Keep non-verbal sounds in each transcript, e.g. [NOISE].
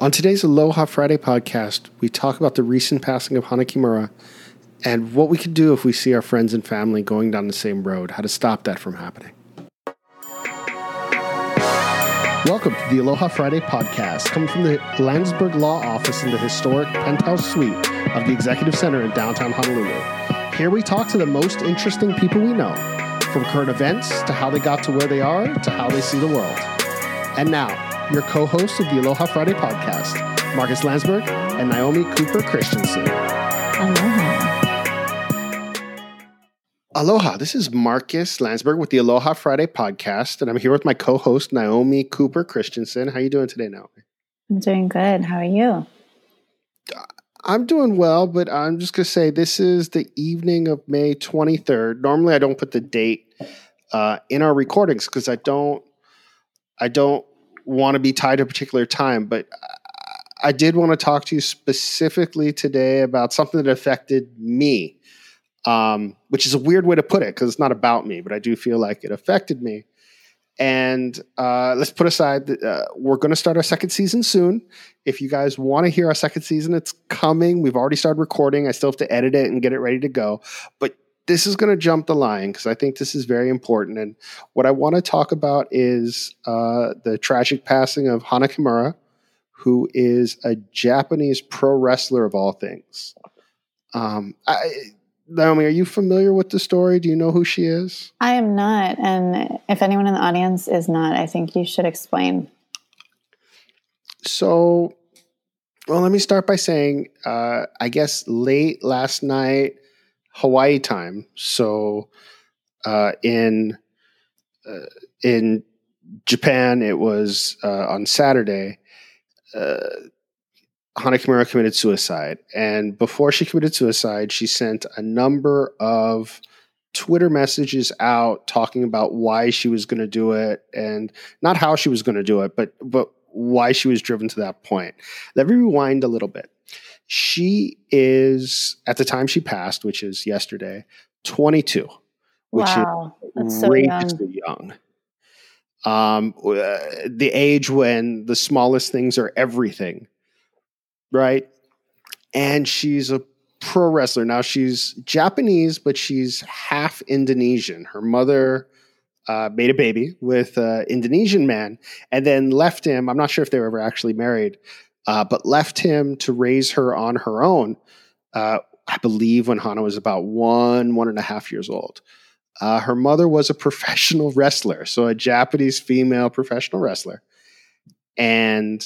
On today's Aloha Friday podcast, we talk about the recent passing of Hana Kimura and what we could do if we see our friends and family going down the same road, how to stop that from happening. Welcome to the Aloha Friday podcast, coming from the Landsberg Law Office in the historic penthouse suite of the Executive Center in downtown Honolulu. Here we talk to the most interesting people we know, from current events to how they got to where they are to how they see the world. And now, your co hosts of the Aloha Friday podcast, Marcus Landsberg and Naomi Cooper Christensen. Aloha. Aloha, this is Marcus Landsberg with the Aloha Friday podcast, and I'm here with my co host, Naomi Cooper Christensen. How are you doing today, Naomi? I'm doing good. How are you? I'm doing well, but I'm just going to say this is the evening of May 23rd. Normally, I don't put the date uh, in our recordings because I don't. I don't want to be tied to a particular time, but I did want to talk to you specifically today about something that affected me, um, which is a weird way to put it because it's not about me, but I do feel like it affected me. And uh, let's put aside that uh, we're going to start our second season soon. If you guys want to hear our second season, it's coming. We've already started recording. I still have to edit it and get it ready to go. But this is going to jump the line because I think this is very important. And what I want to talk about is uh, the tragic passing of Hana Kimura, who is a Japanese pro wrestler of all things. Um, I, Naomi, are you familiar with the story? Do you know who she is? I am not. And if anyone in the audience is not, I think you should explain. So, well, let me start by saying, uh, I guess late last night, Hawaii time. So uh, in uh, in Japan, it was uh, on Saturday. Uh, Hana Kimura committed suicide, and before she committed suicide, she sent a number of Twitter messages out talking about why she was going to do it, and not how she was going to do it, but but why she was driven to that point. Let me rewind a little bit. She is at the time she passed, which is yesterday, 22, which wow, is so young. young. Um, uh, the age when the smallest things are everything, right? And she's a pro wrestler. Now she's Japanese, but she's half Indonesian. Her mother uh, made a baby with an Indonesian man and then left him. I'm not sure if they were ever actually married, uh, but left him to raise her on her own. Uh, I believe when Hana was about one, one and a half years old. Uh, her mother was a [LAUGHS] professional wrestler, so a Japanese female professional wrestler. And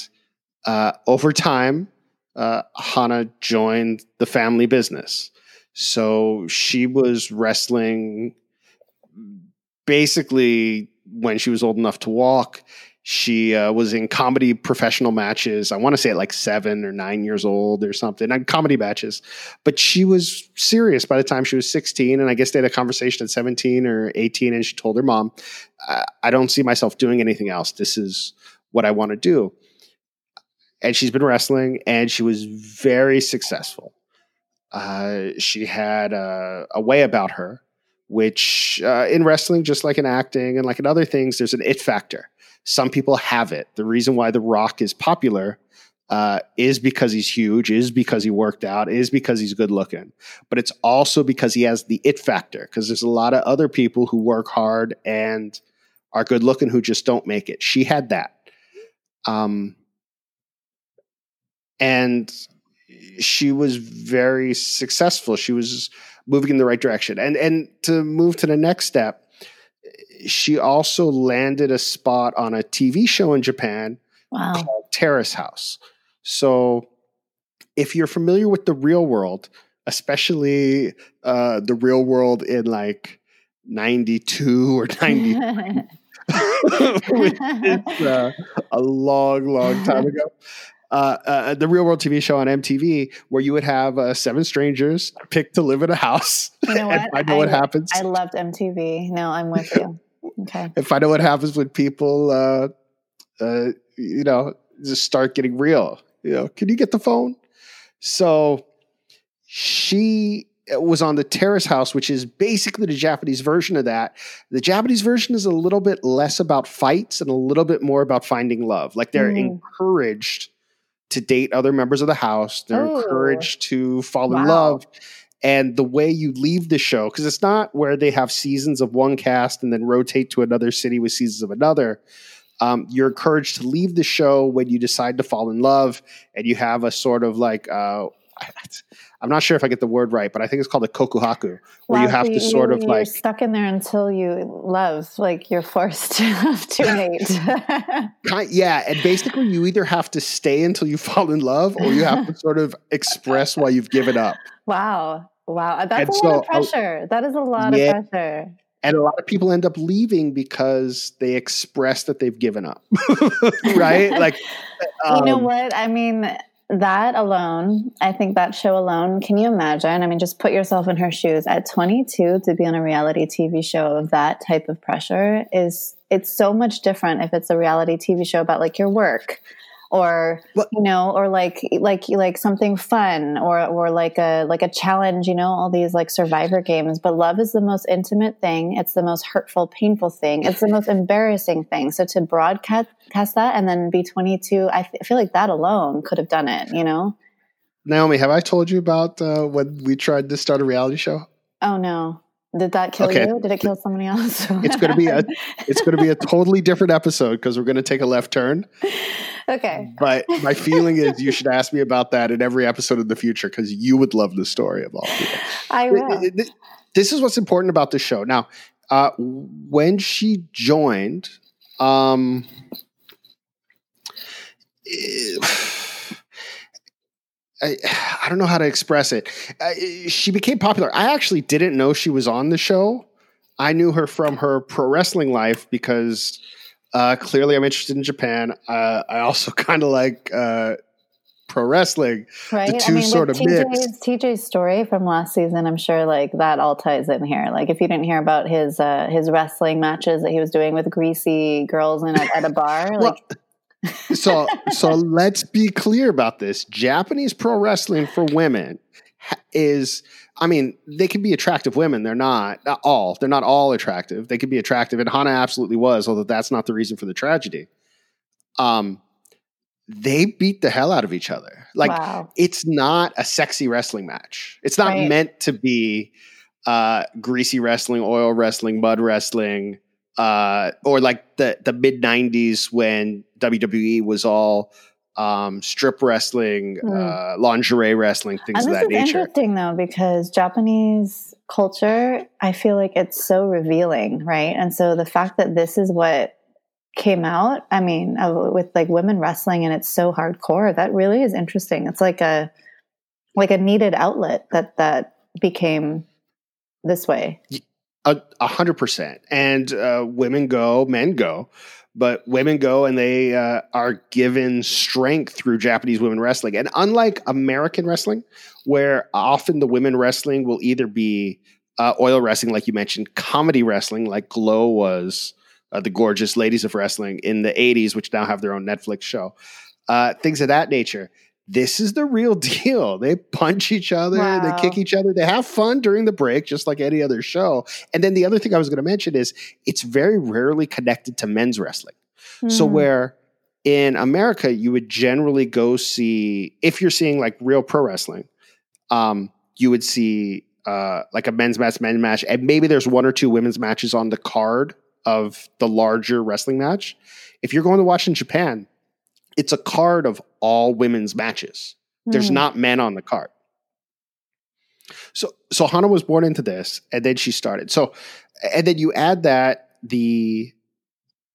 uh, over time, uh, Hana joined the family business. So she was wrestling basically when she was old enough to walk she uh, was in comedy professional matches. I want to say at like seven or nine years old or something, and comedy matches. But she was serious by the time she was 16. And I guess they had a conversation at 17 or 18. And she told her mom, I, I don't see myself doing anything else. This is what I want to do. And she's been wrestling and she was very successful. Uh, she had a, a way about her, which uh, in wrestling, just like in acting and like in other things, there's an it factor some people have it. The reason why The Rock is popular uh, is because he's huge, is because he worked out, is because he's good looking. But it's also because he has the it factor, because there's a lot of other people who work hard and are good looking who just don't make it. She had that. Um, and she was very successful. She was moving in the right direction. And and to move to the next step, she also landed a spot on a TV show in Japan Wow. called Terrace House. So, if you're familiar with the real world, especially uh, the real world in like 92 or 90, [LAUGHS] which is uh, a long, long time ago. Uh, uh, the real world TV show on MTV, where you would have uh, seven strangers picked to live in a house. You know [LAUGHS] and what? find out what happens. I loved MTV. No, I'm with you. Okay. and find out what happens when people, uh, uh, you know, just start getting real. You know, can you get the phone? So she was on the Terrace House, which is basically the Japanese version of that. The Japanese version is a little bit less about fights and a little bit more about finding love. Like they're Mm. encouraged to date other members of the house. They're Ooh. encouraged to fall in love. And the way you leave the show, because it's not where they have seasons of one cast and then rotate to another city with seasons of another. Um, you're encouraged to leave the show when you decide to fall in love, and you have a sort of like uh, [LAUGHS] I'm not sure if I get the word right, but I think it's called a kokuhaku, where you have so to sort of you're like stuck in there until you love, like you're forced [LAUGHS] to have to mate. Kind, yeah, and basically you either have to stay until you fall in love, or you have to sort of express why you've given up. wow, wow, that's And a so, lot of uh, pressure. that is a lot Yeah. of pressure. And a lot of people end up leaving because they express that they've given up, [LAUGHS] right? [LAUGHS] Like, you know um, what? I mean, that alone, I think that show alone, can you imagine? I mean, just put yourself in her shoes at 22 to be on a reality TV show of that type of pressure is it's so much different if it's a reality TV show about like your work or Well- you know or like like like something fun or or like a like a challenge you know all these like survivor games. But love is the most intimate thing. It's the most hurtful painful thing. It's the most embarrassing thing. So to broadcast cast that and then be 22 I feel like that alone could have done it you know? Naomi, have I told you about uh, when we tried to start a reality show? oh no did that kill Okay. you did it kill somebody else [LAUGHS] It's going to be a it's going to be a [LAUGHS] totally different episode because we're going to take a left turn. okay But my [LAUGHS] feeling is you should ask me about that in every episode in the future because you would love the story of all people. i will Th- th- this is what's important about the show. Now, uh, when she joined, um, eh, I, [SIGHS] I don't know how to express it. Uh, she became popular. I actually didn't know she was on the show. I knew her from her pro wrestling life because uh, clearly I'm interested in Japan. Uh, I also [LAUGHS] kind of like uh, pro wrestling. right two sort with of TJ's, TJ's story from last season i'm sure like that all ties in here like if you didn't hear about his uh his wrestling matches that he was doing with greasy girls in at, at a bar [LAUGHS] Well, like so so [LAUGHS] let's be clear about this. Japanese pro wrestling for women is i mean they can be attractive women. They're not not all. They're not all attractive. They can be attractive and hana absolutely was although that's not the reason for the tragedy. Um they beat the hell out of each other. Like wow. it's not a sexy wrestling match. It's not Right. meant to be uh greasy wrestling oil wrestling mud wrestling uh or like the the mid 90s when WWE was all um strip wrestling Mm. uh lingerie wrestling things and of that nature. interesting though because japanese culture i feel like it's so revealing right? And so the fact that this is what came out i mean uh, with like women wrestling and it's so hardcore that really is interesting. It's like a like a needed outlet that that became this way a hundred percent. And uh, women go, men go, but women go and they uh, are given strength through Japanese women wrestling. And unlike American wrestling, where often the women wrestling will either be uh, oil wrestling, like you mentioned, comedy wrestling, like Glow was uh, the gorgeous ladies of wrestling in the 80s, which now have their own Netflix show, uh, things of that nature. This is the real [LAUGHS] deal. They punch each other, Wow. they kick each other, they have fun during the break, just like any other show. And then the other thing I was going to mention is it's very rarely connected to men's wrestling. So Hmm. where in America you would generally go see if you're seeing like real pro wrestling, um, you would see uh, like a men's match, men's match, and maybe there's one or two women's matches on the card of the larger wrestling match. If you're going to watch in Japan, it's a card of all women's matches. There's Hmm. not men on the card. So so Hana was born into this, and then she started. So and then you add that the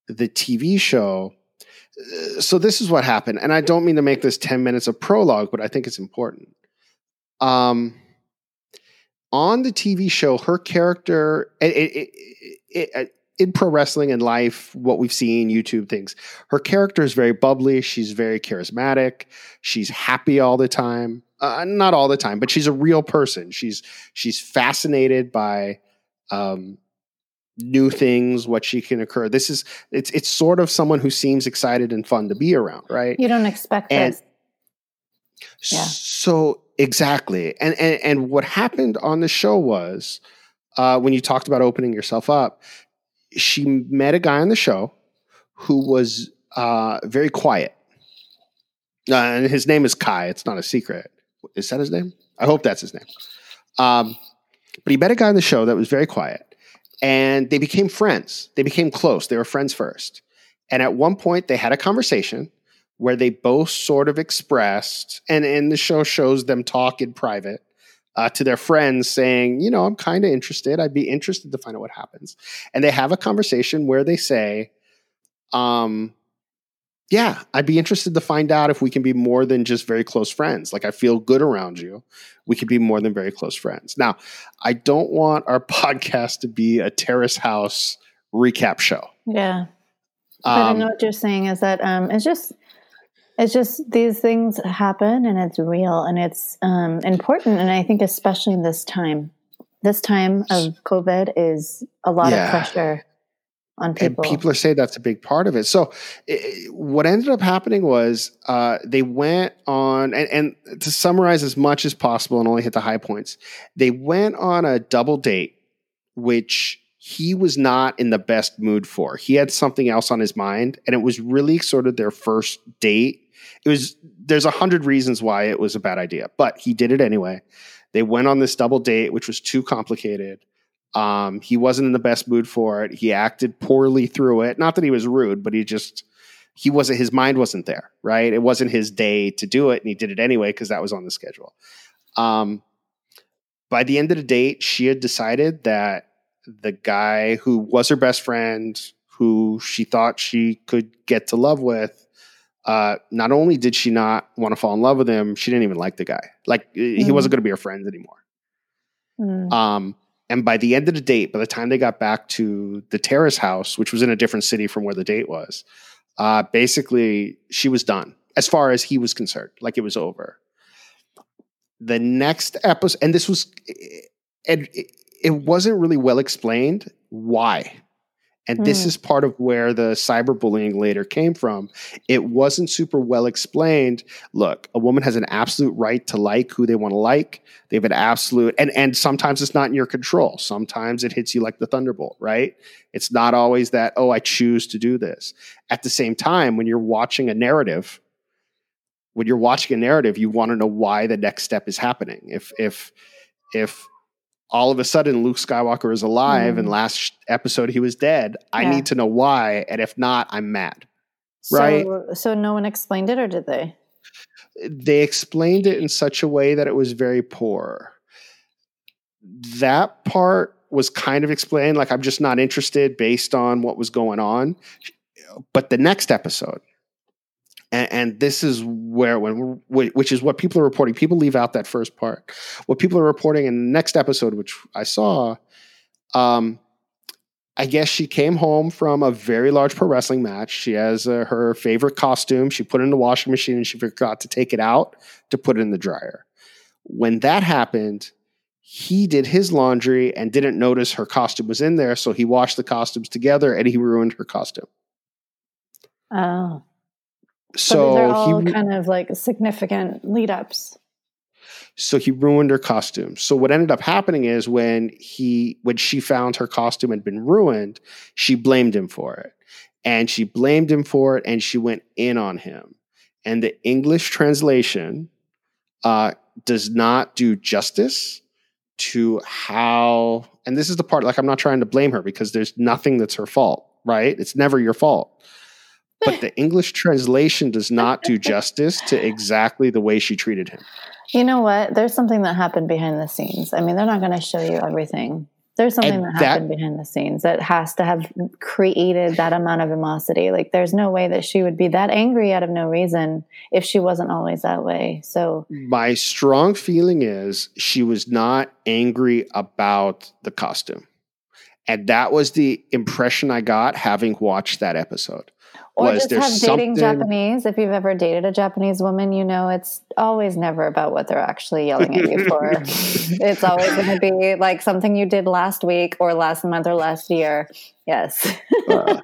the TV show. uh, So this is what happened, and I don't mean to make this ten minutes of prologue, but I think it's important. Um, on the TV show, her character it, it, it, in pro wrestling and life, what we've seen, YouTube things, her character is very bubbly. She's very charismatic. She's happy all the time. Uh, not all the time, but she's a real person. She's she's fascinated by um, new things, what she can occur. This is it's it's sort of someone who seems excited and fun to be around, right? you don't expect And- this Yeah. So exactly, and and and what happened on the show was uh, when you talked about opening yourself up, she met a guy on the show who was uh, very quiet. Uh, and his name is Kai. It's not a secret. Is that his name? I hope that's his name. Um, but he met a guy on the show that was very quiet, and they became friends. They became close. They were friends first. And at one point, they had a conversation where they both sort of expressed, and, and the show shows them talk in private uh, to their friends saying, you know, I'm kind of interested. I'd be interested to find out what happens. And they have a conversation where they say, um, yeah, I'd be interested to find out if we can be more than just very close friends. Like I feel good around you. We could be more than very close friends. Now, I don't want our [LAUGHS] podcast to be a terrace house recap show. Yeah. But um, I know what you're saying is that um, it's just it's just these things happen and it's real and it's um, important and I think especially in this time, this time of COVID is a lot yeah. of pressure on people. And people are saying that's a big part of it. So it, what ended up happening was uh, they went on, and, and, to summarize as much as possible and only hit the high points, they went on a double date, which he was not in the best mood for. He had something else on his mind, and it was really sort of their first date. It was there's a hundred reasons why it was a bad idea, but he did it anyway. They went on this double date, which was too complicated. Um, he wasn't in the best mood for it. He acted poorly through it. Not that he was rude, but he just he wasn't his mind wasn't there, right? It wasn't his day to do it, and he did it anyway because that was on the schedule. Um, by the end of the date, she had decided that the guy who was her best friend, who she thought she could get to love with, uh, not only did she not want to fall in love with him, she didn't even like the guy. Like mm. he wasn't mm. going to be her friend anymore. Mm. Um, and by the end of the date, by the time they got back to the terrace house, which was in a different city from where the date was, uh, basically she was done as far as he was concerned. Like it was over. The next episode, and this was, and it, wasn't really well explained why and mm. this hmm. is part of where the cyberbullying later came from. It wasn't super well explained. Look, a woman has an absolute right to like who they want to like. They have an absolute and and sometimes it's not in your control. Sometimes it hits you like the thunderbolt, right? It's not always that, oh, I choose to do this. At the same time, when you're watching a narrative, when you're watching a narrative, you want to know why the next step is happening. If if if all of a sudden Luke Skywalker is alive mm. and last episode he was dead. I need to know why. And if not, I'm mad. Right. So, so no one explained it or did they? They explained it in such a way that it was very poor. That part was kind of explained, like I'm just not interested based on what was going on. But the next episode, and, and, this is where when which is what people are reporting. People leave out that first part. What people are reporting in the next episode which i saw um i guess she came home from a very large pro wrestling match. She has uh, her favorite costume. She put it in the washing machine and she forgot to take it out to put it in the dryer. When that happened he did his laundry and didn't notice her costume was in there. So he washed the costumes together and he ruined her costume. Oh so, these are all he, kind of like significant lead ups. So he ruined her costume. So what ended up happening is when he when she found her costume had been ruined, she blamed him for it. And she blamed him for it and she went in on him. And the English translation uh, does not do justice to how and this is the part like I'm not trying to blame her because there's nothing that's her fault, right? It's never your fault but the English translation does not do justice to [LAUGHS] exactly the way she treated him. You know what? There's something that happened behind the scenes. I mean, they're not going to show you everything. There's something that, that happened behind the scenes that has to have created that amount of animosity. Like, there's no way that she would be that angry out of no reason if she wasn't always that way. So, my strong feeling is she was not angry about the costume. And that was the impression I got having watched that episode. Or just have dating Japanese. If you've ever dated a Japanese woman, you know it's always never about what they're actually yelling at you [LAUGHS] for. it's always going to be like something you did last week or last month or last year. Yes. uh,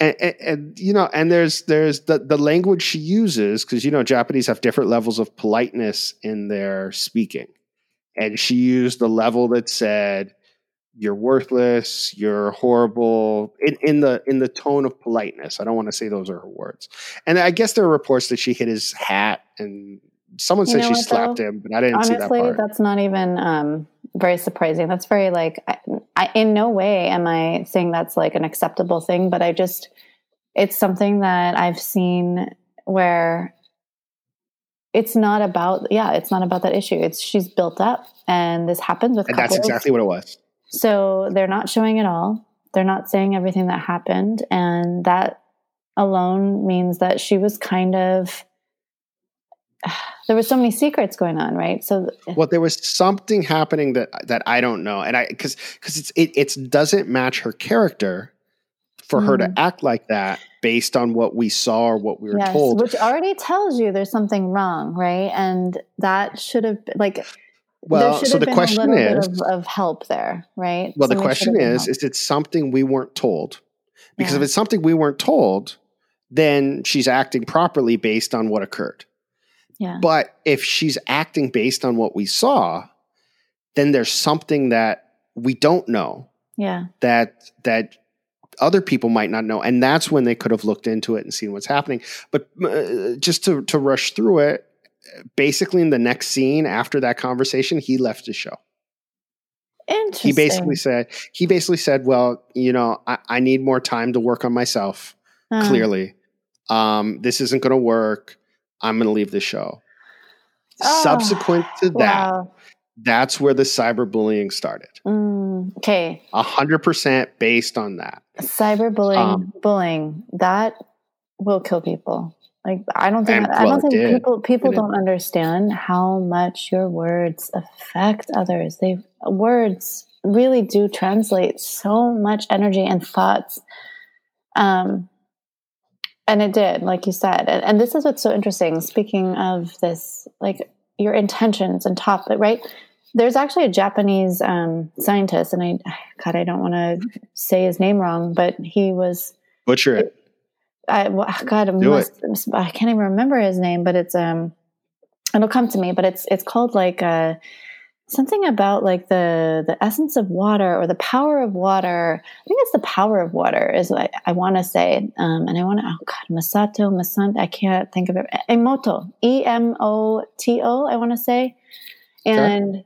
and, and, and, you know, and there's there's the the language she uses because you know Japanese have different levels of politeness in their speaking, and she used the level that said you're worthless, you're horrible in, in the in the tone of politeness. I don't want to say those are her words. And I guess there are reports that she hit his hat and someone You said she slapped though? him, but I didn't see that Honestly, part. that's not even um, very surprising. That's very like, I, I, in no way am I saying that's like an acceptable thing, but I just, it's something that I've seen where it's not about, yeah, it's not about that issue. It's she's built up, and this happens with And couples. that's exactly what it was. So they're not showing it all. They're not saying everything that happened. And that alone means that she was kind of, [SIGHS] there were so many secrets going on, right? So, Well, there was something happening that that I don't know, and I because because it's it it's doesn't match her character for her to Mm. act like that based on what we saw or what we were yes, told. which already tells you there's something wrong, right? And that should have, like, Well, so the question is, of, of help there, right? well, the question is, is it something we weren't told? Because if it's something we weren't told, then she's acting properly based on what occurred. yeah. But if she's acting based on what we saw, then there's something that we don't know yeah. that that other people might not know, and that's when they could have looked into it and seen what's happening. But uh, just to to rush through it, basically in the next scene after that conversation, he left the show. Interesting. He basically said he basically said, "Well, you know, I, I need more time to work on myself. Uh, Clearly, um, this isn't going to work. I'm going to leave the show." Oh, Subsequent to that, Wow. that's where the cyberbullying started. Mm, okay. A hundred percent based on that. cyberbullying Um, bullying that will kill people like i don't think i don't think did. people people don't understand how much your words affect others. They words really do translate so much energy and thoughts. Um and it did like you said. And, and this is what's so interesting speaking of this like your intentions and topic right? There's actually a japanese um, scientist and i god i don't want to say his name wrong but he was Butcher it. I well, [LAUGHS] God, I must, I can't even remember his name, but it's um, it'll come to me. But it's it's called like uh, something about like the the essence of water or the power of water. I think it's the power of water is what I, I want to say. Um, and I want to oh God, Masato Masant. I can't think of it. Emoto, E M O T O. I want to say, and.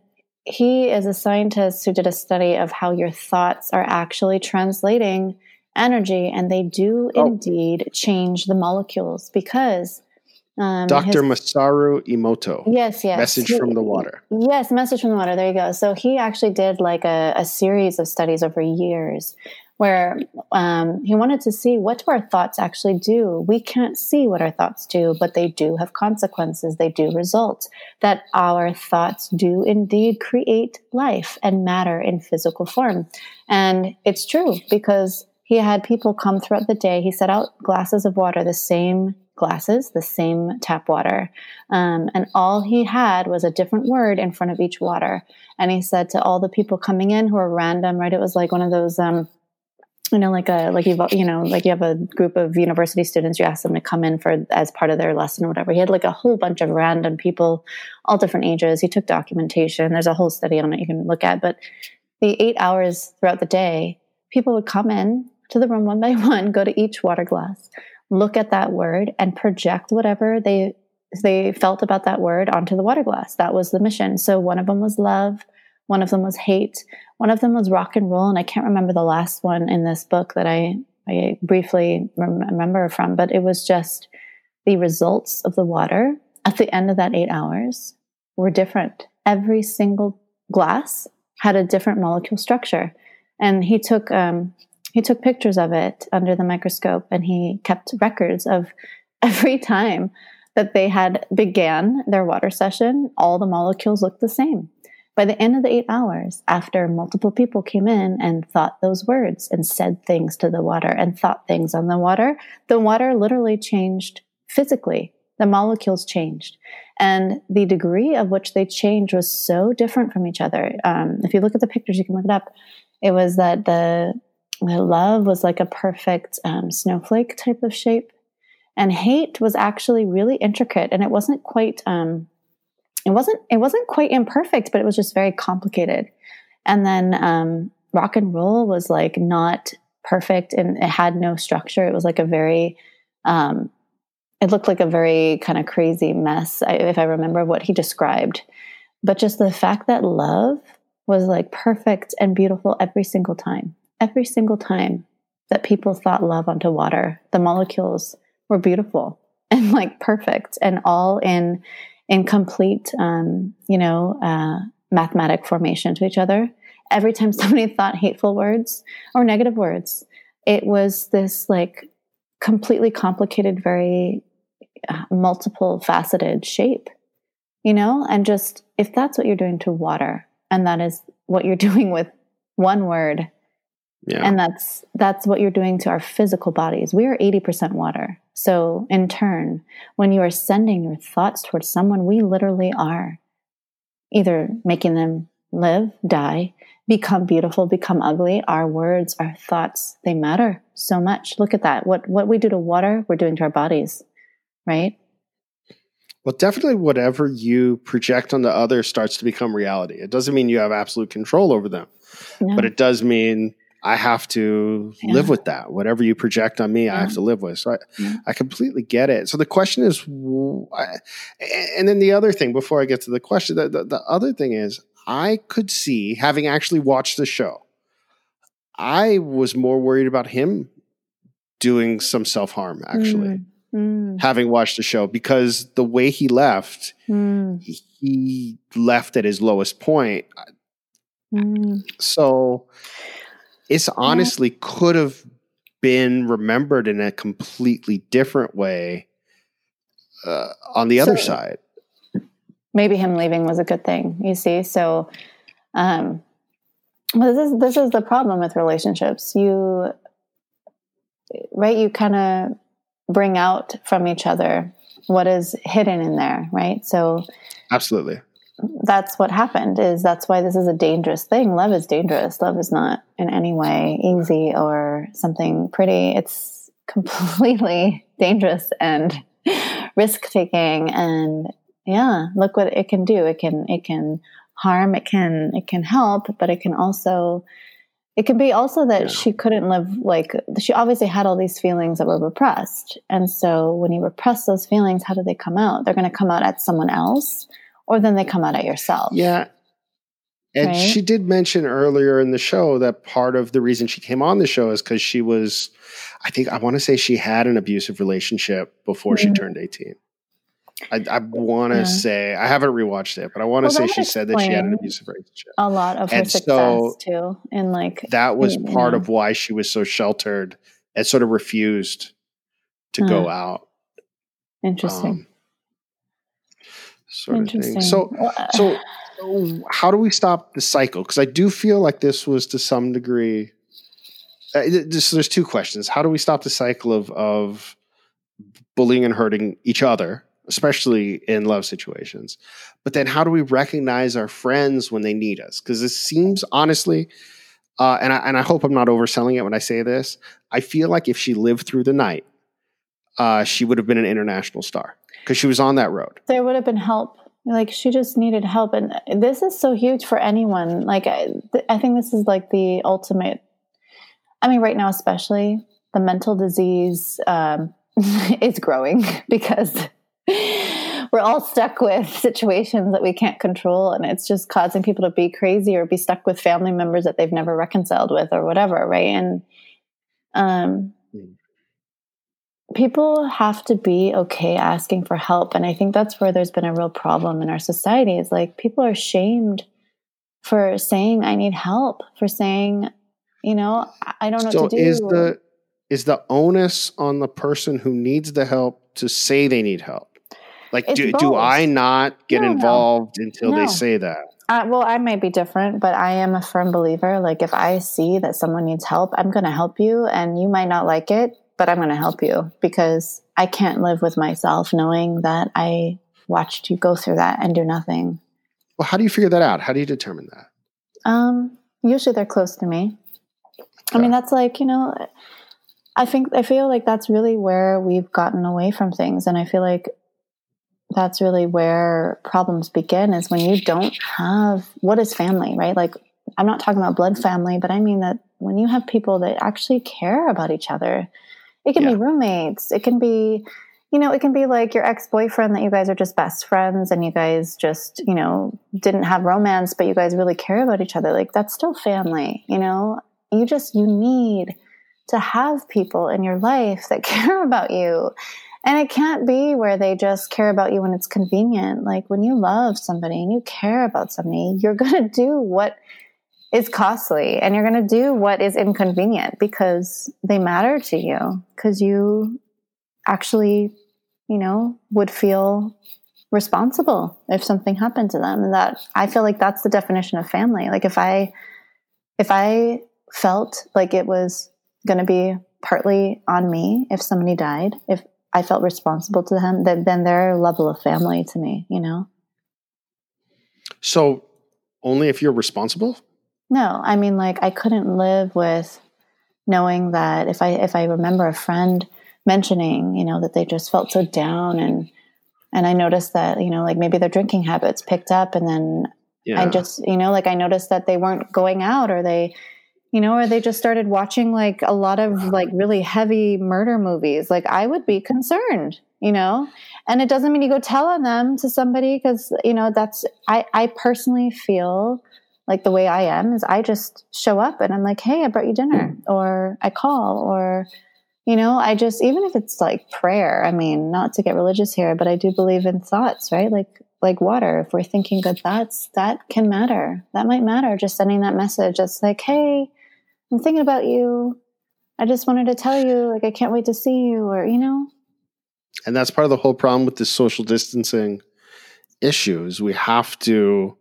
He is a scientist who did a study of how your thoughts are actually translating energy, and they do Oh. indeed change the molecules because um, Dr. his- Masaru Emoto. yes, yes, Message He- from the water. Yes, message from the water. There you go. So he actually did like a, a series of studies over years where um, he wanted to see what do our thoughts actually do. We can't see what our thoughts do, but they do have consequences. They do result. That our thoughts do indeed create life and matter in physical form. And it's true because he had people come throughout the day. He set out glasses of water, the same glasses, the same tap water. Um, and all he had was a different word in front of each water. And he said to all the people coming in who were random, right? It was like one of those, um, you know, like a like you you know, like you have a group of university students. You ask them to come in for as part of their lesson or whatever. He had like a whole bunch of random people, all different ages. He took documentation. There's a whole study on it you can look at. But the eight hours throughout the day, people would come in to the room one by [LAUGHS] one, go to each water glass, look at that word, and project whatever they they felt about that word onto the water glass. That was the mission. So one of them was love, one of them was hate, one of them was rock and roll, and I can't remember the last one in this book that I I briefly rem- remember from, but it was just the results of the water at the end of that eight hours were different. Every single glass had a different molecule structure, and he took um, he took pictures of it under the microscope, and he kept records of [LAUGHS] every time that they had began their water session. All the molecules looked the same. By the end of the eight hours, after multiple people came in and thought those words and said things to the water and thought things on the water, the water literally changed physically. The molecules changed. And the degree of which they changed was so different from each other. Um, if you look at the pictures, you can look it up. It was that the, the love was like a perfect um, snowflake type of shape. And hate was actually really intricate and it wasn't quite um, it wasn't it wasn't quite imperfect, but it was just very complicated. And then um, rock and roll was like not perfect and it had no structure. It was like a very, um, it looked like a very kind of crazy mess, if I remember what he described. But just the fact that love was like perfect and beautiful every single time, every single time that people thought love onto water, the molecules were beautiful [LAUGHS] and like perfect and all in in complete um, you know uh, mathematic formation to each other. Every time [LAUGHS] somebody thought hateful words or negative words it was this like completely complicated very uh, multiple faceted shape you know? And just if that's what you're doing to water and that is what you're [LAUGHS] doing with one word yeah. and that's that's what you're doing to our physical bodies we are 80% water so in turn when you are sending your thoughts towards someone we literally are either making them live die become beautiful become ugly our words our thoughts they matter so much look at that what what we do to water we're doing to our bodies right well, definitely whatever you project on the other starts to become reality. It doesn't mean you have absolute control over them, no. but it does mean I have to yeah. live with that. Whatever you project on me, yeah. I have to live with. So I, yeah. I completely get it. So the question is, and then the other thing before I get to the question, the, the, the other thing is, I could see having actually watched the show, I was more worried about him doing some self harm actually. Mm mm. having watched the show because the way he left, mm. he left at his lowest point. Mm. So it's honestly yeah. could have been remembered in a completely different way uh, on the so other side. Maybe him leaving was a good thing, you see. So, um, well, this is this is the problem with relationships. You, right? You kind of bring out from each other what is hidden in there, right? So Absolutely. That's what happened is that's why this is a dangerous thing. Love is dangerous. Love is not in any way easy or something pretty. It's [LAUGHS] completely dangerous and risk taking and yeah, look what it can do. It can it can harm, it can it can help, but it can also it can be also that yeah. she couldn't live like she obviously had all these feelings that were repressed. And so when you repress those feelings, how do they come out? They're going to come out at someone else or then they come out at yourself. Yeah. And right? she did mention earlier in the show that part of the reason she came on the show is because she was, I think, I want to say she had an abusive relationship before mm-hmm. she turned 18. I, I want to yeah. say I haven't rewatched it, but I want to well, say she said that she had an abusive relationship. A lot of her and success so too, and like that was part know. of why she was so sheltered and sort of refused to uh, go out. Interesting. Um, sort of thing. So, so how do we stop the cycle? Because I do feel like this was to some degree. Uh, this, there's two questions. How do we stop the cycle of of bullying and hurting each other? especially in love situations. But then how do we recognize our friends when they need us? Because it seems honestly, uh, and I and I hope I'm not overselling it when I say this. I feel like if she lived through the night, uh, she would have been an international star because she was on that road. There would have been help. Like she just needed help, and this is so huge for anyone. Like I, I think this is like the ultimate. I mean, right now, especially the mental disease um, [LAUGHS] is growing [LAUGHS] because we're all stuck with situations that we can't control and it's just causing people to be crazy or be stuck with family members that they've never reconciled with or whatever right and um. People have to be okay asking for help and i think that's where there's been a real problem in our society is like people are shamed for saying i need help for saying you know i don't know so what to do is the is the onus on the person who needs the help to say they need help like, do, do I not get no, involved no. until no. they say that? Uh, well, I might be different, but I am a firm believer. Like, if I see that someone needs help, I'm going to help you, and you might not like it, but I'm going to help you because I can't live with myself knowing that I watched you go through that and do nothing. Well, how do you figure that out? How do you determine that? Um, usually they're close to me. I mean, that's like you know, I think I feel like that's really where we've gotten away from things, and I feel like that's really where problems begin is when you don't have what is family, right? Like I'm not talking about blood family, but I mean that when you have people that actually care about each other, it can yeah. be roommates, it can be, you know, it can be like your ex boyfriend that you guys are just best friends and you guys just, you know, didn't have romance, but you guys really care about each other. Like that's still family, you know? You just, you need to have people in your life that [LAUGHS] care about you. And it can't be where they just care about you when it's convenient. Like when you love somebody and you care about somebody, you're going to do what is costly and you're going to do what is inconvenient because they matter to you because you actually, you know, would feel responsible if something happened to them and that I feel like that's the definition of family. Like if I if I felt like it was going to be partly on me if somebody died, if I felt responsible to them, then, then they're a level of family to me, you know? So only if you're responsible? No, I mean, like, I couldn't live with knowing that if I, if I remember a friend mentioning, you know, that they just felt so down and, and I noticed that, you know, like maybe their drinking habits picked up and then yeah. I just, you know, like I noticed that they weren't going out or they, you know, or they just started watching like a lot of [SIGHS] like really heavy murder movies. Like I would be concerned, you know, and it doesn't mean you go tell on them to somebody because, you know, that's, I, I personally feel like the way I am is I just show up and I'm like, Hey, I brought you dinner mm. or I call or, you know, I just, even if it's like prayer, I mean, not to get religious here, but I do believe in thoughts, right? Like, like water. If we're thinking good thoughts, that can matter. That might matter. Just sending that message. It's like, Hey, I'm thinking about you. I just wanted to tell you, like, I can't wait to see you, or, you know? And that's part of the whole problem with this social distancing issues. We have to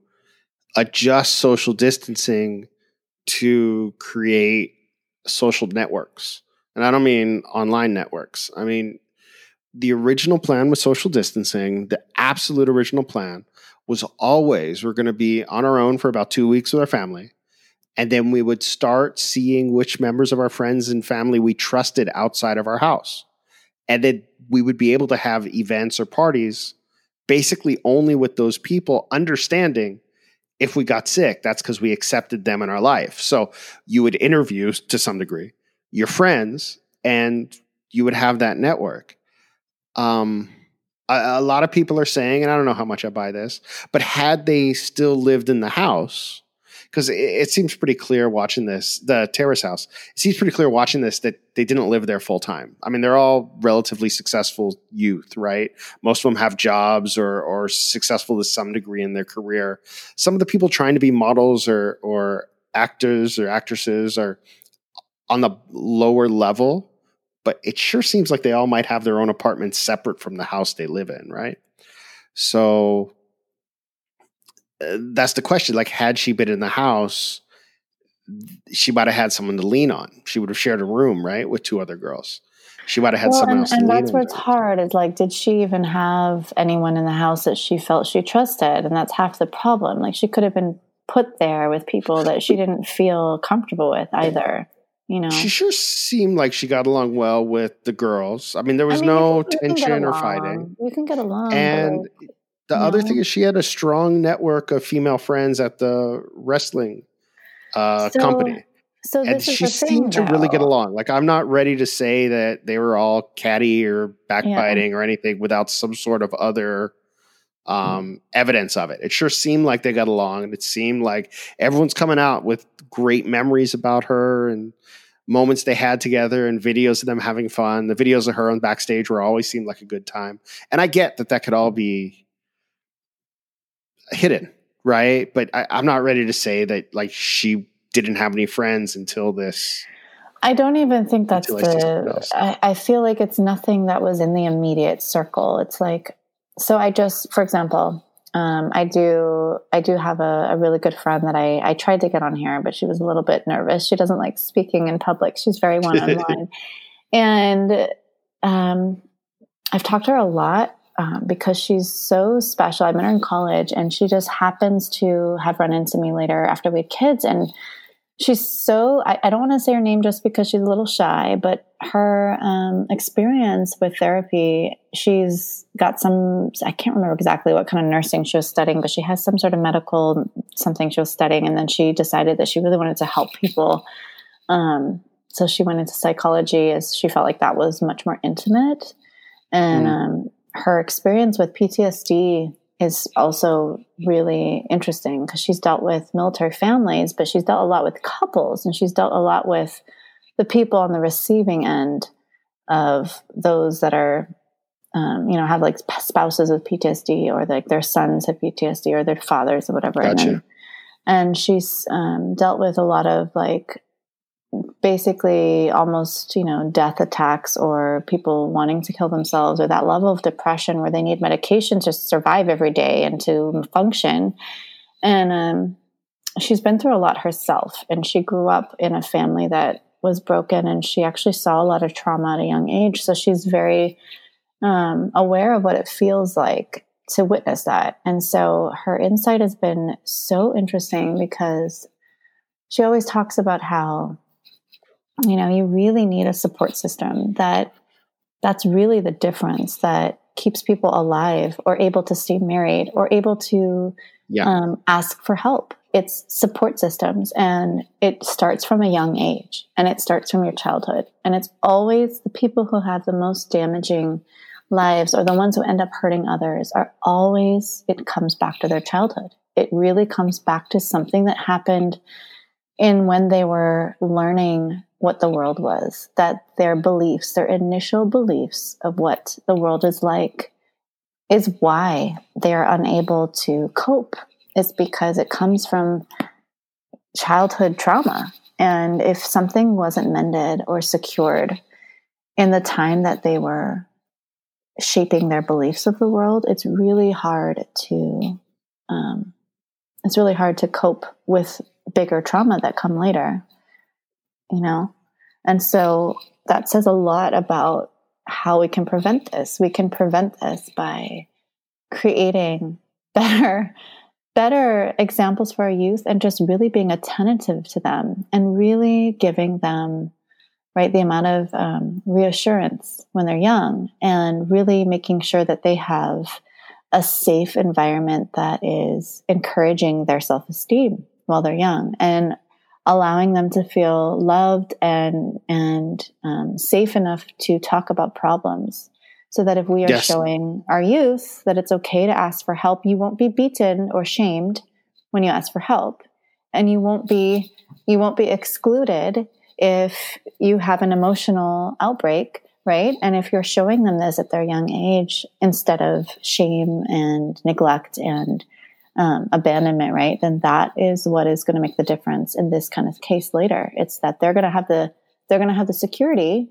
adjust social distancing to create social networks. And I don't mean online networks. I mean, the original plan with social distancing, the absolute original plan was always we're going to be on our own for about two weeks with our family. And then we would start seeing which members of our friends and family we trusted outside of our house. And then we would be able to have events or parties basically only with those people, understanding if we got sick, that's because we accepted them in our life. So you would interview to some degree your friends and you would have that network. Um, a, a lot of people are saying, and I don't know how much I buy this, but had they still lived in the house, because it, it, seems pretty clear watching this, the terrace house, it seems pretty clear watching this that they didn't live there full time. I mean, they're all relatively successful youth, right? Most of them have jobs or, or successful to some degree in their career. Some of the people trying to be models or, or actors or actresses are on the lower level, but it sure seems like they all might have their own apartments separate from the house they live in, right? So that's the question. Like, had she been in the house, she might have had someone to lean on. She would have shared a room, right, with two other girls. She might have had well, someone and, else. And that's where it's hard. Is like, did she even have anyone in the house that she felt she trusted? And that's half the problem. Like, she could have been put there with people that she didn't feel comfortable with either. You know, she sure seemed like she got along well with the girls. I mean, there was I mean, no tension or fighting. You can get along, and the other thing is she had a strong network of female friends at the wrestling uh, so, company. So and she seemed to really get along. Like I'm not ready to say that they were all catty or backbiting yeah. or anything without some sort of other um, evidence of it. It sure seemed like they got along, and it seemed like everyone's coming out with great memories about her and moments they had together and videos of them having fun. The videos of her on backstage were always seemed like a good time. And I get that that could all be hidden, right? But I, I'm not ready to say that like she didn't have any friends until this. I don't even think that's the. I, I, feel like it's nothing that was in the immediate circle. It's like, so I just, for example, um, I do, I do have a, a, really good friend that I, I tried to get on here, but she was a little bit nervous. She doesn't like speaking in public. She's very one on one, and um, I've talked to her a lot um, because she's so special. I met her in college, and she just happens to have run into me later after we had kids. And she's so, I, I don't want to say her name just because she's a little shy, but her um, experience with therapy, she's got some, I can't remember exactly what kind of nursing she was studying, but she has some sort of medical something she was studying. And then she decided that she really wanted to help people. Um, so she went into psychology as she felt like that was much more intimate. And mm. um, her experience with PTSD is also really interesting because she's dealt with military families, but she's dealt a lot with couples and she's dealt a lot with the people on the receiving end of those that are, um, you know, have like spouses with PTSD or like their sons have PTSD or their fathers or whatever. Gotcha. And, then, and she's um, dealt with a lot of like basically almost you know death attacks or people wanting to kill themselves or that level of depression where they need medication to survive every day and to function. And um, she's been through a lot herself and she grew up in a family that was broken and she actually saw a lot of trauma at a young age. So she's very um, aware of what it feels like to witness that. And so her insight has been so interesting because she always talks about how you know you really need a support system that that's really the difference that keeps people alive or able to stay married or able to yeah. um, ask for help. It's support systems and it starts from a young age and it starts from your childhood. And it's always the people who have the most damaging lives or the ones who end up hurting others are always it comes back to their childhood. It really comes back to something that happened in when they were learning what the world was, that their beliefs, their initial beliefs of what the world is like, is why they are unable to cope. Is because it comes from childhood trauma. And if something wasn't mended or secured in the time that they were shaping their beliefs of the world, it's really hard to um, it's really hard to cope with bigger trauma that come later you know? And so that says a lot about how we can prevent this. We can prevent this by creating better better examples for our youth and just really being attentive to them and really giving them right the amount of um, reassurance when they're young and really making sure that they have a safe environment that is encouraging their self-esteem while they're young and allowing them to feel loved and and um, safe enough to talk about problems so that if we are yes. showing our youth that it's okay to ask for help you won't be beaten or shamed when you ask for help and you won't be you won't be excluded if you have an emotional outbreak right and if you're showing them this at their young age instead of shame and neglect and um, abandonment, right? Then that is what is going to make the difference in this kind of case later. It's that they're going to have the they're going to have the security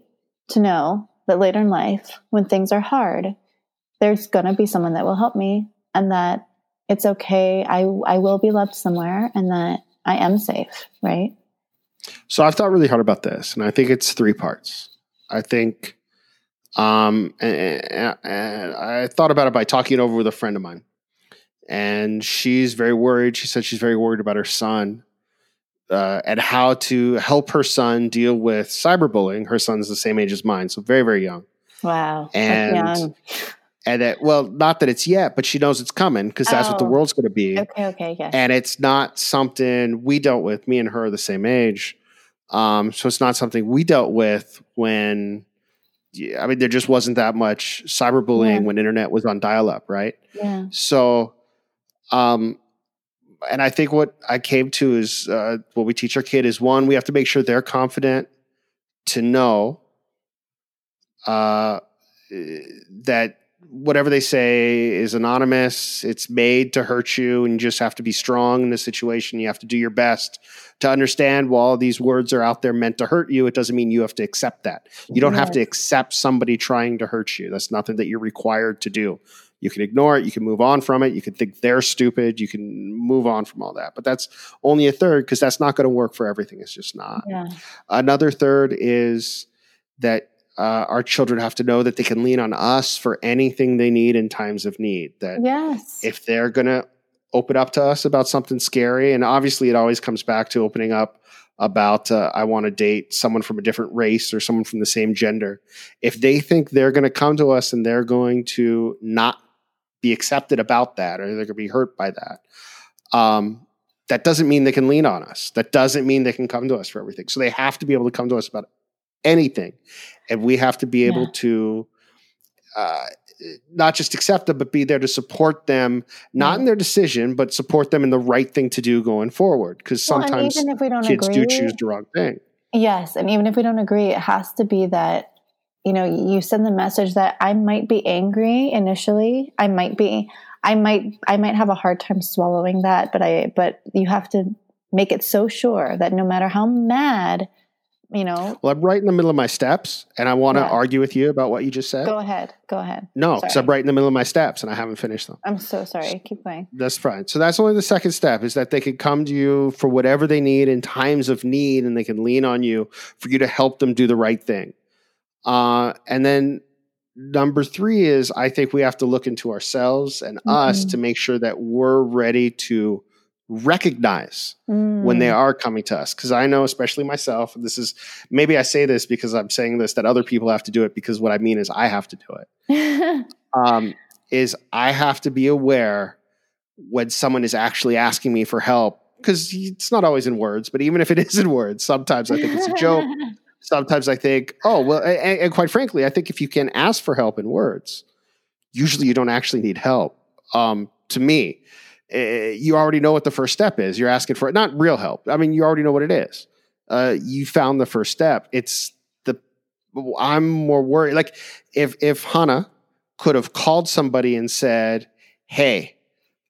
to know that later in life, when things are hard, there's going to be someone that will help me, and that it's okay. I I will be loved somewhere, and that I am safe, right? So I've thought really hard about this, and I think it's three parts. I think, um, and, and I thought about it by talking it over with a friend of mine and she's very worried. She said she's very worried about her son uh, and how to help her son deal with cyberbullying. Her son's the same age as mine, so very very young. Wow, and young. and that well, not that it's yet, but she knows it's coming because that's oh. what the oh. world's going to be. Okay, okay, yes. And it's not something we dealt with. Me and her are the same age, um, so it's not something we dealt with when. I mean, there just wasn't that much cyberbullying yeah. when internet was on dial-up, right? Yeah. So um, and I think what I came to is uh, what we teach our kid is one, we have to make sure they're confident to know uh, that whatever they say is anonymous, it's made to hurt you, and you just have to be strong in the situation. You have to do your best to understand while these words are out there meant to hurt you, it doesn't mean you have to accept that. You don't have to accept somebody trying to hurt you. That's nothing that you're required to do. You can ignore it. You can move on from it. You can think they're stupid. You can move on from all that. But that's only a third because that's not going to work for everything. It's just not. Yeah. Another third is that uh, our children have to know that they can lean on us for anything they need in times of need. That yes. if they're going to open up to us about something scary, and obviously it always comes back to opening up about uh, I want to date someone from a different race or someone from the same gender, if they think they're going to come to us and they're going to not be accepted about that or they're going to be hurt by that, um, that doesn't mean they can lean on us. That doesn't mean they can come to us for everything. So they have to be able to come to us about anything, and we have to be able yeah. to. Uh, not just accept them, but be there to support them, not in their decision, but support them in the right thing to do going forward. Because well, sometimes even if we don't kids agree, do choose the wrong thing. Yes, and even if we don't agree, it has to be that you know you send the message that I might be angry initially. I might be. I might. I might have a hard time swallowing that, but I. But you have to make it so sure that no matter how mad you know. Well, I'm right in the middle of my steps, and I want to yeah. argue with you about what you just said. Go ahead. Go ahead. No, because I'm right in the middle of my steps, and I haven't finished them. I'm so sorry. Keep going. That's fine. So that's only the second step: is that they can come to you for whatever they need in times of need, and they can lean on you for you to help them do the right thing. Uh, and then number three is I think we have to look into ourselves and mm-hmm. us to make sure that we're ready to recognize mm. when they mm. are coming to us. Because I know, especially myself, this is maybe I say this because I'm saying this that other people have to do it because what I mean is I have to do it. [LAUGHS] um, is I have to be aware when someone is actually asking me for help because it's not always in words, but even if it is in words, sometimes I think it's a joke. [LAUGHS] sometimes I think, oh well, and, and quite frankly, I think if you can ask for help in words, usually you don't actually need help. Um, to me, uh, you already know what the first step is. You're asking for it, not real help. I mean, you already know what it is. Uh, you found the first step. It's the I'm more worried. Like if if Hana could have called somebody and said, "Hey,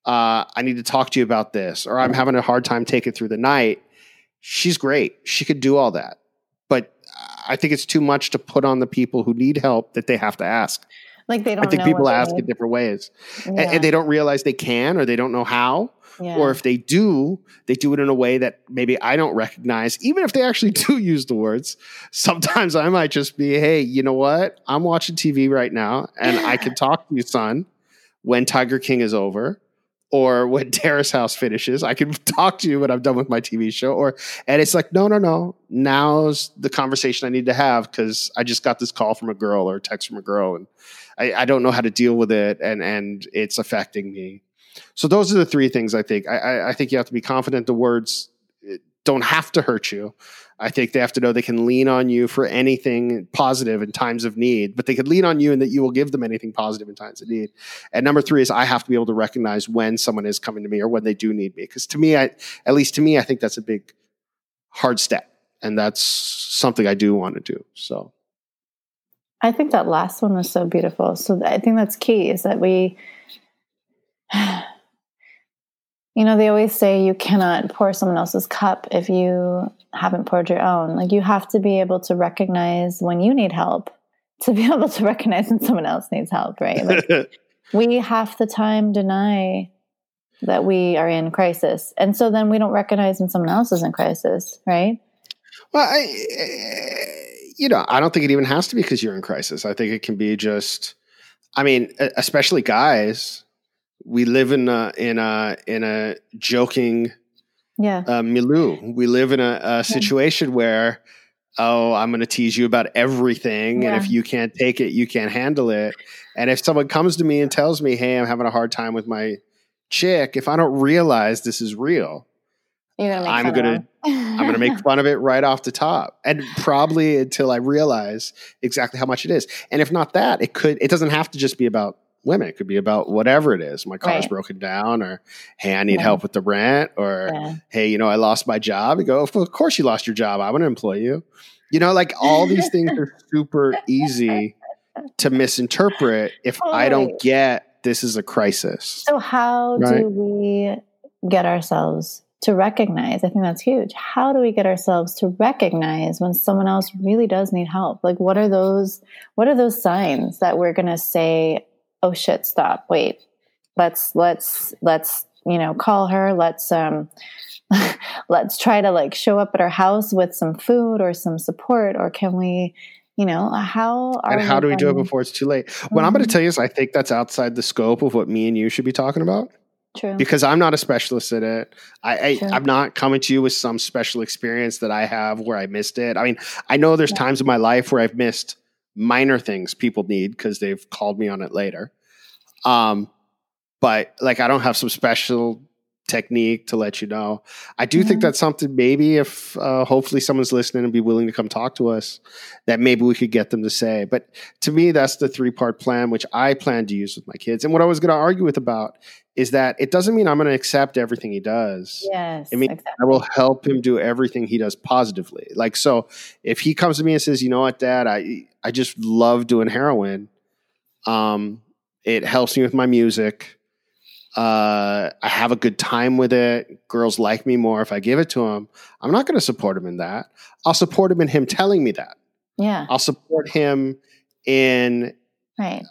uh, I need to talk to you about this," or "I'm having a hard time taking through the night." She's great. She could do all that, I think it's too much to put on the people who need help that they have to ask. Like they don't. I think people ask in different ways, yeah. and, and, they don't realize they can, or they don't know how. Yeah. Or if they do, they do it in a way that maybe I don't recognize. Even if they actually [LAUGHS] do use the words, sometimes I might just be, "Hey, you know what? I'm watching TV right now, and I can [LAUGHS] talk to you, son, when Tiger King is over." Or when [LAUGHS] Terrace House finishes, I can [LAUGHS] talk to you when I'm done with my TV show. Or and it's like, no, no, no. Now's the conversation I need to have because I just got this call from a girl or a text from a girl, and I, I, don't know how to deal with it, and and it's affecting me. So those are the three things I think. I, I, I think you have to be confident. The words don't have to hurt you. I think they have to know they can lean on you for anything positive in times of need, but they can lean on you and that you will give them anything positive in times of need. And number three is I have to be able to recognize when someone is coming to me or when they do need me. Because to me, I, at least to me, I think that's a big hard step. And that's something I do want to do. So I think that last one was so beautiful. So I think that's key is that we, you know, they always say you cannot pour someone else's cup if you haven't poured your own. Like you have to be able to recognize when you need help to be [LAUGHS] able to recognize when someone else needs help, right? Like [LAUGHS] we half the time deny that we are in crisis. And so then we don't recognize when someone else is in crisis, right? Well, I, eh, you know, I don't think it even has to be because you're in crisis. I think it can be just, I mean, especially guys, we live in a, in a, in a joking yeah. uh, milieu. We live in a, a situation yeah. where, oh, I'm going to tease you about everything. Yeah. And if you can't take it, you can't handle it. And if someone comes to me and tells me, hey, I'm having a hard time with my chick, if I don't realize this is real, I'm gonna I'm gonna make [LAUGHS] fun of it right off the top, and probably until I realize exactly how much it is. And if not that, it could it doesn't have to just be about women. It could be about whatever it is. My car's right. broken down, or hey, I need yeah. help with the rent, or yeah. hey, you know, I lost my job. You go, of course you lost your job. I want to employ you. You know, like all these things are [LAUGHS] super easy to misinterpret if. I don't get this is a crisis. So how right? do we get ourselves to recognize. I think that's huge. How do we get ourselves to recognize when someone else really does need help? Like what are those what are those signs that we're going to say, "Oh shit, stop. Wait. Let's let's let's, you know, call her. Let's um [LAUGHS] let's try to like show up at her house with some food or some support or can we you know how and how do we do it before it's too late what mm-hmm. i'm going to tell you is i think that's outside the scope of what me and you should be talking about True. because I'm not a specialist in it. I, I, I'm not coming to you with some special experience that I have where I missed it. I mean, I know there's Yeah. times in my life where I've missed minor things people need because they've called me on it later. Um, but like I don't have some special technique to let you know. I do think Mhm. that's something maybe if uh, hopefully someone's listening and be willing to come talk to us, that maybe we could get them to say. But to me, that's the three part plan which I plan to use with my kids. And what I was going to argue with about is that it doesn't mean I'm going to accept everything he does. yes. I mean, exactly. I will help him do everything he does positively. Like so, if he comes to me and says, "You know what, Dad, I I just love doing heroin. Um, it helps me with my music. Uh, I have a good time with it. Girls like me more if I give it to them. I'm not going to support him in that. I'll support him in him telling me that. yeah. I'll support him in Right.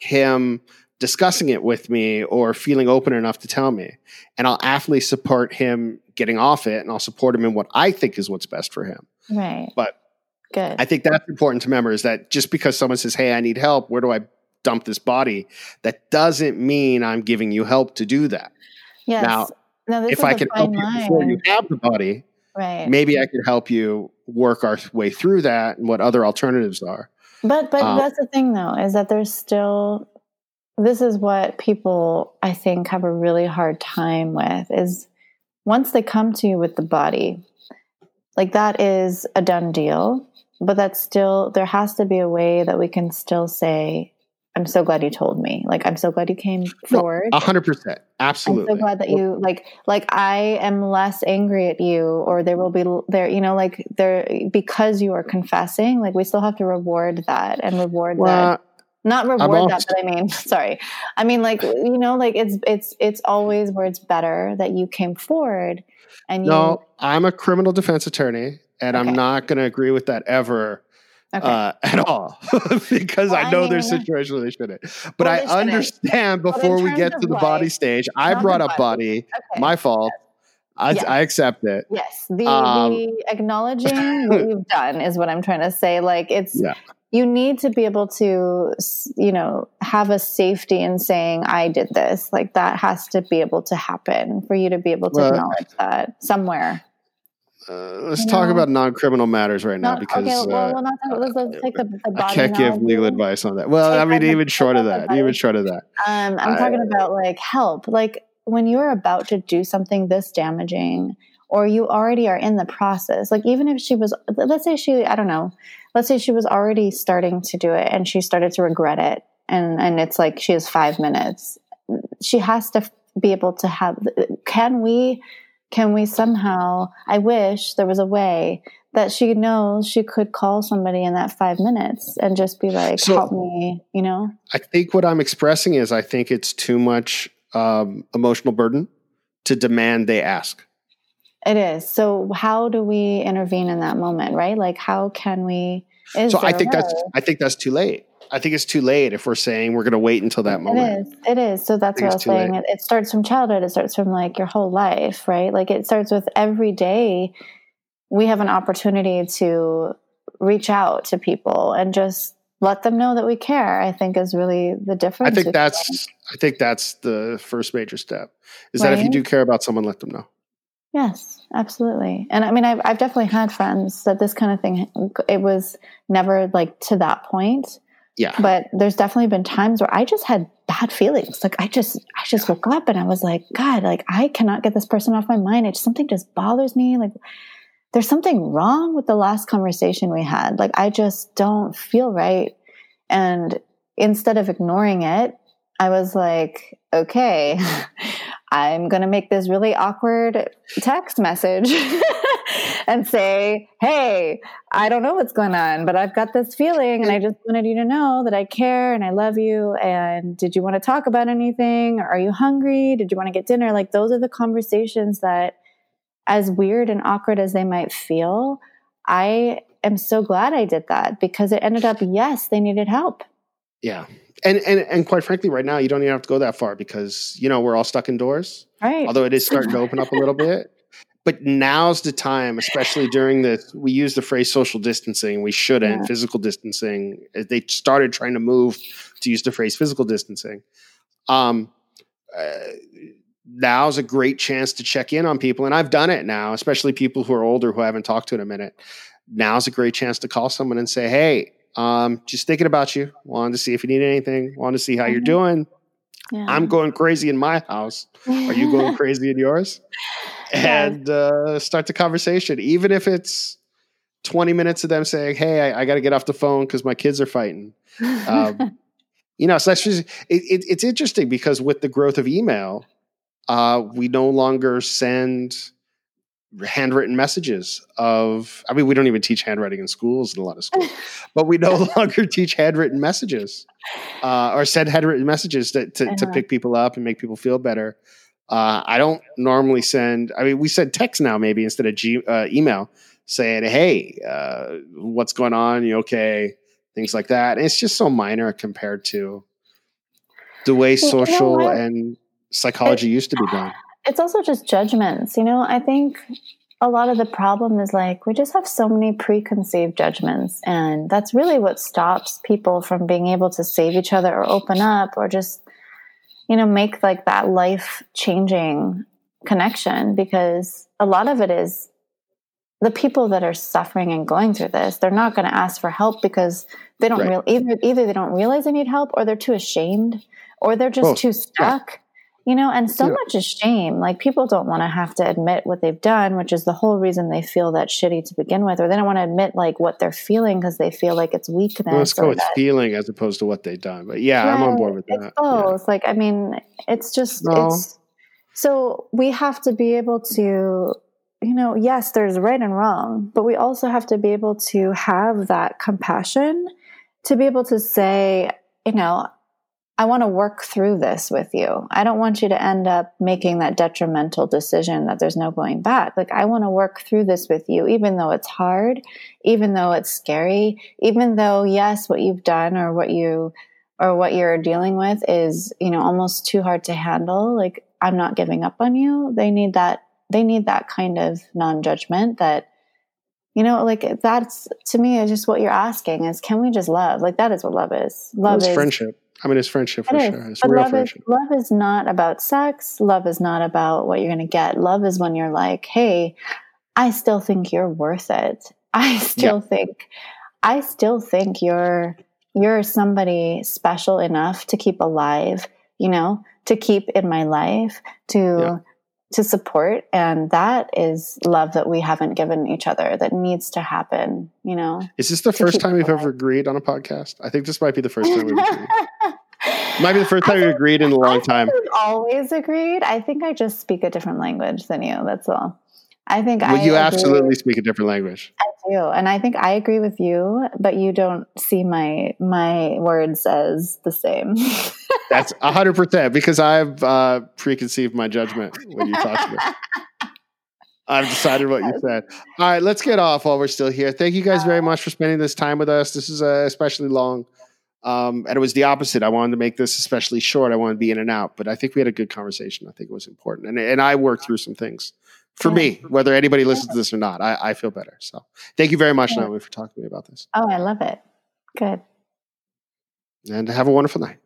him discussing it with me or feeling open enough to tell me. And I'll aptly support him getting off it and I'll support him in what I think is what's best for him. Right. But Good. I think that's important to remember is that just because someone says, Hey, I need help, where do I dump this body? That doesn't mean I'm giving you help to do that. yes. now, now, if I can help you before you have the body, right. maybe I could help you work our way through that and what other alternatives are. But but Um, that's the thing though, is that there's still this is what people I think have a really hard time with is once they come to you with the body, like that is a done deal. But that's still there has to be a way that we can still say, I'm so glad you told me. Like I'm so glad you came forward. A hundred percent. Absolutely. I'm so glad that you like like I am less angry at you or there will be there you know like there because you are confessing like we still have to reward that and reward that not reward that but I mean [LAUGHS] sorry I mean like you know like it's it's it's always where it's better that you came forward and you no, I'm a criminal defense attorney, and I'm not going to agree with that ever okay uh, [LAUGHS] at all [LAUGHS] because Well, I I know there's mean- situations where they shouldn't. But Well, I shouldn't. understand But before we get to the body stage, I brought up body. body, okay my fault. I, Yes. I accept it. Yes, the, Um, the acknowledging [LAUGHS] what you've done is what I'm trying to say. Like it's Yeah. you need to be able to, you know, have a safety in saying I did this. Like that has to be able to happen for you to be able to acknowledge that somewhere. Uh, let's You talk about non-criminal matters right now because okay, well, uh, we'll not talk, let's, let's take the, the I can't give legal advice on that. Well, I mean, even short of that, the even short of that. Um, I'm I- talking about like help. Like when you're about to do something this damaging, or you already are in the process. Like even if she was, let's say she, I don't know, let's say she was already starting to do it and she started to regret it, and and it's like she has five minutes. She has to be able to have. Can we? Can we somehow? I wish there was a way that she knows she could call somebody in that five minutes and just be like, So- "Help me," you know. I think what I'm expressing is I think it's too much um, emotional burden to demand they ask. It is. So how do we intervene in that moment, right? Like how can we so I think that's? I think that's too late. I think it's too late if we're saying we're going to wait until that moment. It is. It is. So that's I what I was saying. It, it starts from childhood. It starts from like your whole life, right? Like it starts with every day we have an opportunity to reach out to people and just let them know that we care. I think is really the difference I think that's I think that's the first major step. Is that if you do care about someone, let them know. Yes, absolutely. And I mean, I've, I've definitely had friends that this kind of thing, it was never like to that point. Yeah. But there's definitely been times where I just had bad feelings. Like I just, I just woke up and I was like, God, like I cannot get this person off my mind. It something just bothers me. Like there's something wrong with the last conversation we had. Like I just don't feel right. And instead of ignoring it, I was like, okay, [LAUGHS] I'm going to make this really awkward text message [LAUGHS] and say, hey, I don't know what's going on, but I've got this feeling and I just wanted you to know that I care and I love you. And did you want to talk about anything? Are you hungry? Did you want to get dinner? Like, those are the conversations that, as weird and awkward as they might feel, I am so glad I did that because it ended up, yes, they needed help. Yeah. And, and and quite frankly, right now you don't even have to go that far because you know we're all stuck indoors. Right. Although it is starting to open up a little [LAUGHS] bit. But now's the time, especially during this. We use the phrase social distancing. We shouldn't. Yeah. Physical distancing. They started trying to move to use the phrase physical distancing. Um, uh, now's a great chance to check in on people. And I've done it now, especially people who are older who I haven't talked to in a minute. Now's a great chance to call someone and say, Hey, um, just thinking about you. Wanted to see if you need anything. Wanted to see how mm-hmm. you're doing. Yeah. I'm going crazy in my house. Are you going [LAUGHS] crazy in yours? And uh, start the conversation, even if it's 20 minutes of them saying, Hey, I, I got to get off the phone because my kids are fighting. Um, [LAUGHS] you know, so that's just, it, it, it's interesting because with the growth of email, uh, we no longer send handwritten messages of i mean we don't even teach handwriting in schools in a lot of schools [LAUGHS] but we no longer teach handwritten messages uh, or send handwritten messages to, to, uh-huh. to, pick people up and make people feel better uh, i don't normally send i mean we send text now maybe instead of G, uh, email saying hey uh, what's going on you okay things like that and it's just so minor compared to the way social you know and psychology it, used to be done. It's also just judgments. You know, I think a lot of the problem is like we just have so many preconceived judgments and that's really what stops people from being able to save each other or open up or just you know make like that life changing connection because a lot of it is the people that are suffering and going through this. They're not going to ask for help because they don't right. real either either they don't realize they need help or they're too ashamed or they're just too stuck you know and so yeah. much is shame like people don't want to have to admit what they've done which is the whole reason they feel that shitty to begin with or they don't want to admit like what they're feeling because they feel like it's weakness well, let's go with feeling as opposed to what they've done but yeah right. i'm on board with that Oh, it's both yeah. like i mean it's just no. it's so we have to be able to you know yes there's right and wrong but we also have to be able to have that compassion to be able to say you know I want to work through this with you. I don't want you to end up making that detrimental decision that there's no going back. Like, I want to work through this with you, even though it's hard, even though it's scary, even though, yes, what you've done or what you or what you're dealing with is, you know, almost too hard to handle. Like, I'm not giving up on you. They need that, they need that kind of non judgment that, you know, like that's to me is just what you're asking is can we just love? Like, that is what love is. Love is friendship I mean, it's friendship for it sure. It's but real love friendship. Is, love is not about sex. Love is not about what you're going to get. Love is when you're like, hey, I still think you're worth it. [LAUGHS] I still yeah. think, I still think you're you're somebody special enough to keep alive. You know, to keep in my life to. Yeah. To support, and that is love that we haven't given each other that needs to happen. You know, is this the first time we've alive. ever agreed on a podcast? I think this might be the first time we've agreed. [LAUGHS] Might be the first time you agreed in a long time. always agreed. I think I just speak a different language than you. That's all. I think well, I you absolutely speak a different language. I do, and I think I agree with you, but you don't see my my words as the same. [LAUGHS] That's hundred percent because I've uh, preconceived my judgment when you talk to me. [LAUGHS] I've decided what you said. All right, let's get off while we're still here. Thank you guys very much for spending this time with us. This is uh, especially long. Um, and it was the opposite. I wanted to make this especially short. I wanted to be in and out, but I think we had a good conversation. I think it was important. And, and I worked through some things for yeah. me, whether anybody listens to this or not. I, I feel better. So thank you very much, yeah. Naomi, for talking to me about this. Oh, I love it. Good. And have a wonderful night.